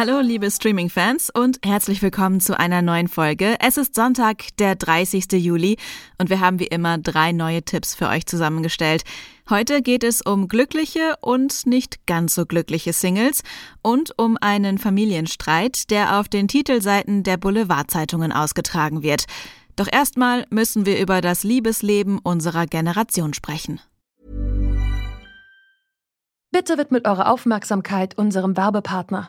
Hallo, liebe Streaming-Fans und herzlich willkommen zu einer neuen Folge. Es ist Sonntag, der 30. Juli und wir haben wie immer drei neue Tipps für euch zusammengestellt. Heute geht es um glückliche und nicht ganz so glückliche Singles und um einen Familienstreit, der auf den Titelseiten der Boulevardzeitungen ausgetragen wird. Doch erstmal müssen wir über das Liebesleben unserer Generation sprechen. Bitte widmet eure Aufmerksamkeit unserem Werbepartner.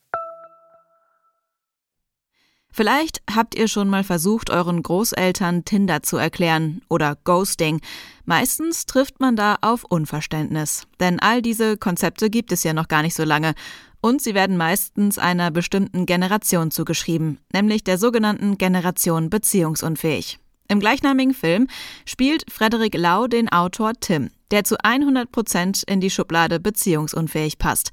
Vielleicht habt ihr schon mal versucht, euren Großeltern Tinder zu erklären oder Ghosting. Meistens trifft man da auf Unverständnis. Denn all diese Konzepte gibt es ja noch gar nicht so lange. Und sie werden meistens einer bestimmten Generation zugeschrieben, nämlich der sogenannten Generation beziehungsunfähig. Im gleichnamigen Film spielt Frederik Lau den Autor Tim, der zu 100 Prozent in die Schublade beziehungsunfähig passt.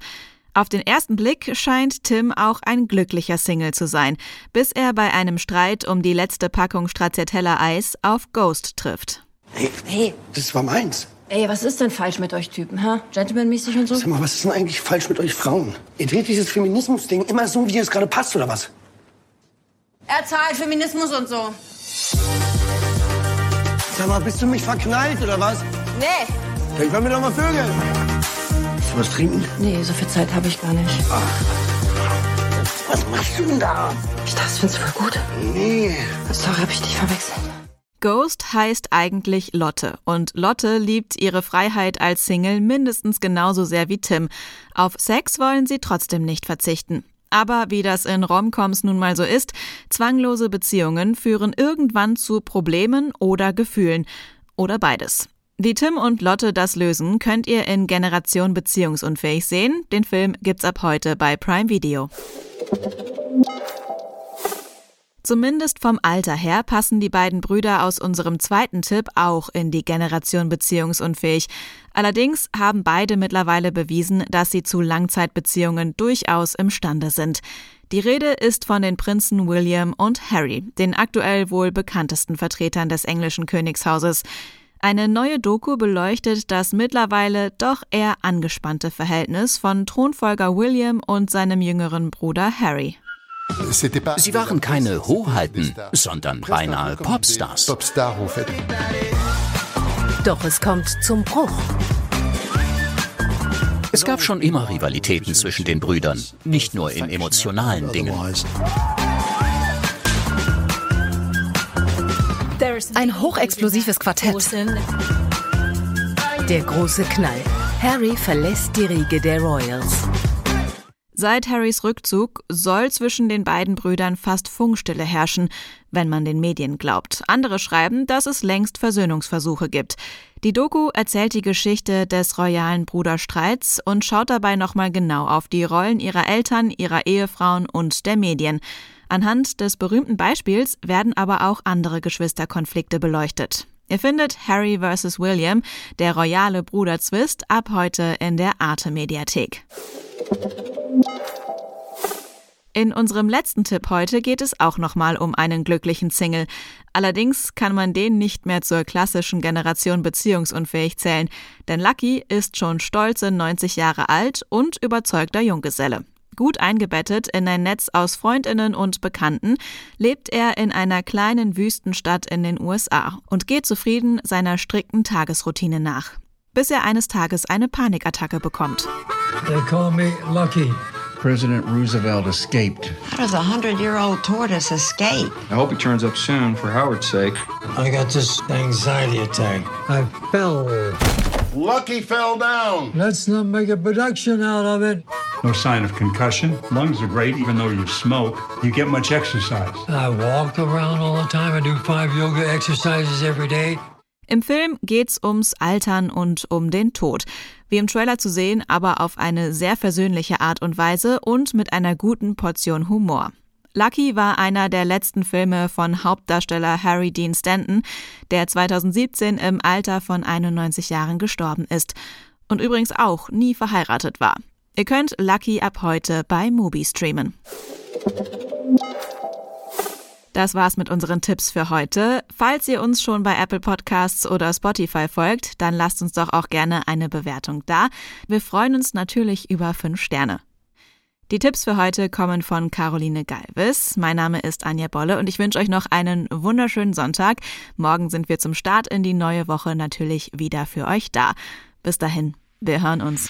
Auf den ersten Blick scheint Tim auch ein glücklicher Single zu sein, bis er bei einem Streit um die letzte Packung Stracciatella Eis auf Ghost trifft. Hey, hey, das war meins. Ey, was ist denn falsch mit euch Typen, ha? Gentlemanmäßig und so? Sag mal, was ist denn eigentlich falsch mit euch Frauen? Ihr dreht dieses Feminismus-Ding immer so, wie es gerade passt, oder was? Er zahlt Feminismus und so. Sag mal, bist du mich verknallt, oder was? Nee. Dann können wir doch mal vögeln. Willst du was trinken? Nee, so viel Zeit habe ich gar nicht. Was machst du denn da? Ich dachte, das findest du voll gut. Nee. Sorry, hab ich dich verwechselt. Ghost heißt eigentlich Lotte und Lotte liebt ihre Freiheit als Single mindestens genauso sehr wie Tim. Auf Sex wollen sie trotzdem nicht verzichten. Aber wie das in Romcoms nun mal so ist, zwanglose Beziehungen führen irgendwann zu Problemen oder Gefühlen oder beides. Wie Tim und Lotte das lösen, könnt ihr in Generation Beziehungsunfähig sehen. Den Film gibt's ab heute bei Prime Video. Zumindest vom Alter her passen die beiden Brüder aus unserem zweiten Tipp auch in die Generation beziehungsunfähig. Allerdings haben beide mittlerweile bewiesen, dass sie zu Langzeitbeziehungen durchaus imstande sind. Die Rede ist von den Prinzen William und Harry, den aktuell wohl bekanntesten Vertretern des englischen Königshauses. Eine neue Doku beleuchtet das mittlerweile doch eher angespannte Verhältnis von Thronfolger William und seinem jüngeren Bruder Harry. Sie waren keine Hoheiten, sondern beinahe Popstars. Doch es kommt zum Bruch. Es gab schon immer Rivalitäten zwischen den Brüdern, nicht nur in emotionalen Dingen. Ein hochexplosives Quartett. Der große Knall. Harry verlässt die Riege der Royals. Seit Harrys Rückzug soll zwischen den beiden Brüdern fast Funkstille herrschen, wenn man den Medien glaubt. Andere schreiben, dass es längst Versöhnungsversuche gibt. Die Doku erzählt die Geschichte des royalen Bruderstreits und schaut dabei nochmal genau auf die Rollen ihrer Eltern, ihrer Ehefrauen und der Medien. Anhand des berühmten Beispiels werden aber auch andere Geschwisterkonflikte beleuchtet. Ihr findet Harry vs. William, der royale Bruderzwist, ab heute in der Arte Mediathek. In unserem letzten Tipp heute geht es auch nochmal um einen glücklichen Single. Allerdings kann man den nicht mehr zur klassischen Generation beziehungsunfähig zählen, denn Lucky ist schon stolze 90 Jahre alt und überzeugter Junggeselle. Gut eingebettet in ein Netz aus Freundinnen und Bekannten, lebt er in einer kleinen Wüstenstadt in den USA und geht zufrieden seiner strikten Tagesroutine nach. Bis er eines Tages eine Panikattacke bekommt. They call me Lucky. President Roosevelt escaped. How does a hundred-year-old tortoise escape? I hope he turns up soon for Howard's sake. I got this anxiety attack. I fell. Lucky fell down. Let's not make a production out of it. No sign of concussion. Lungs are great, even though you smoke. You get much exercise. I walk around all the time. I do five yoga exercises every day. Im Film geht's ums Altern und um den Tod. Wie im Trailer zu sehen, aber auf eine sehr versöhnliche Art und Weise und mit einer guten Portion Humor. Lucky war einer der letzten Filme von Hauptdarsteller Harry Dean Stanton, der 2017 im Alter von 91 Jahren gestorben ist und übrigens auch nie verheiratet war. Ihr könnt Lucky ab heute bei Mubi streamen. Das war's mit unseren Tipps für heute. Falls ihr uns schon bei Apple Podcasts oder Spotify folgt, dann lasst uns doch auch gerne eine Bewertung da. Wir freuen uns natürlich über fünf Sterne. Die Tipps für heute kommen von Caroline Galvis. Mein Name ist Anja Bolle und ich wünsche euch noch einen wunderschönen Sonntag. Morgen sind wir zum Start in die neue Woche natürlich wieder für euch da. Bis dahin, wir hören uns.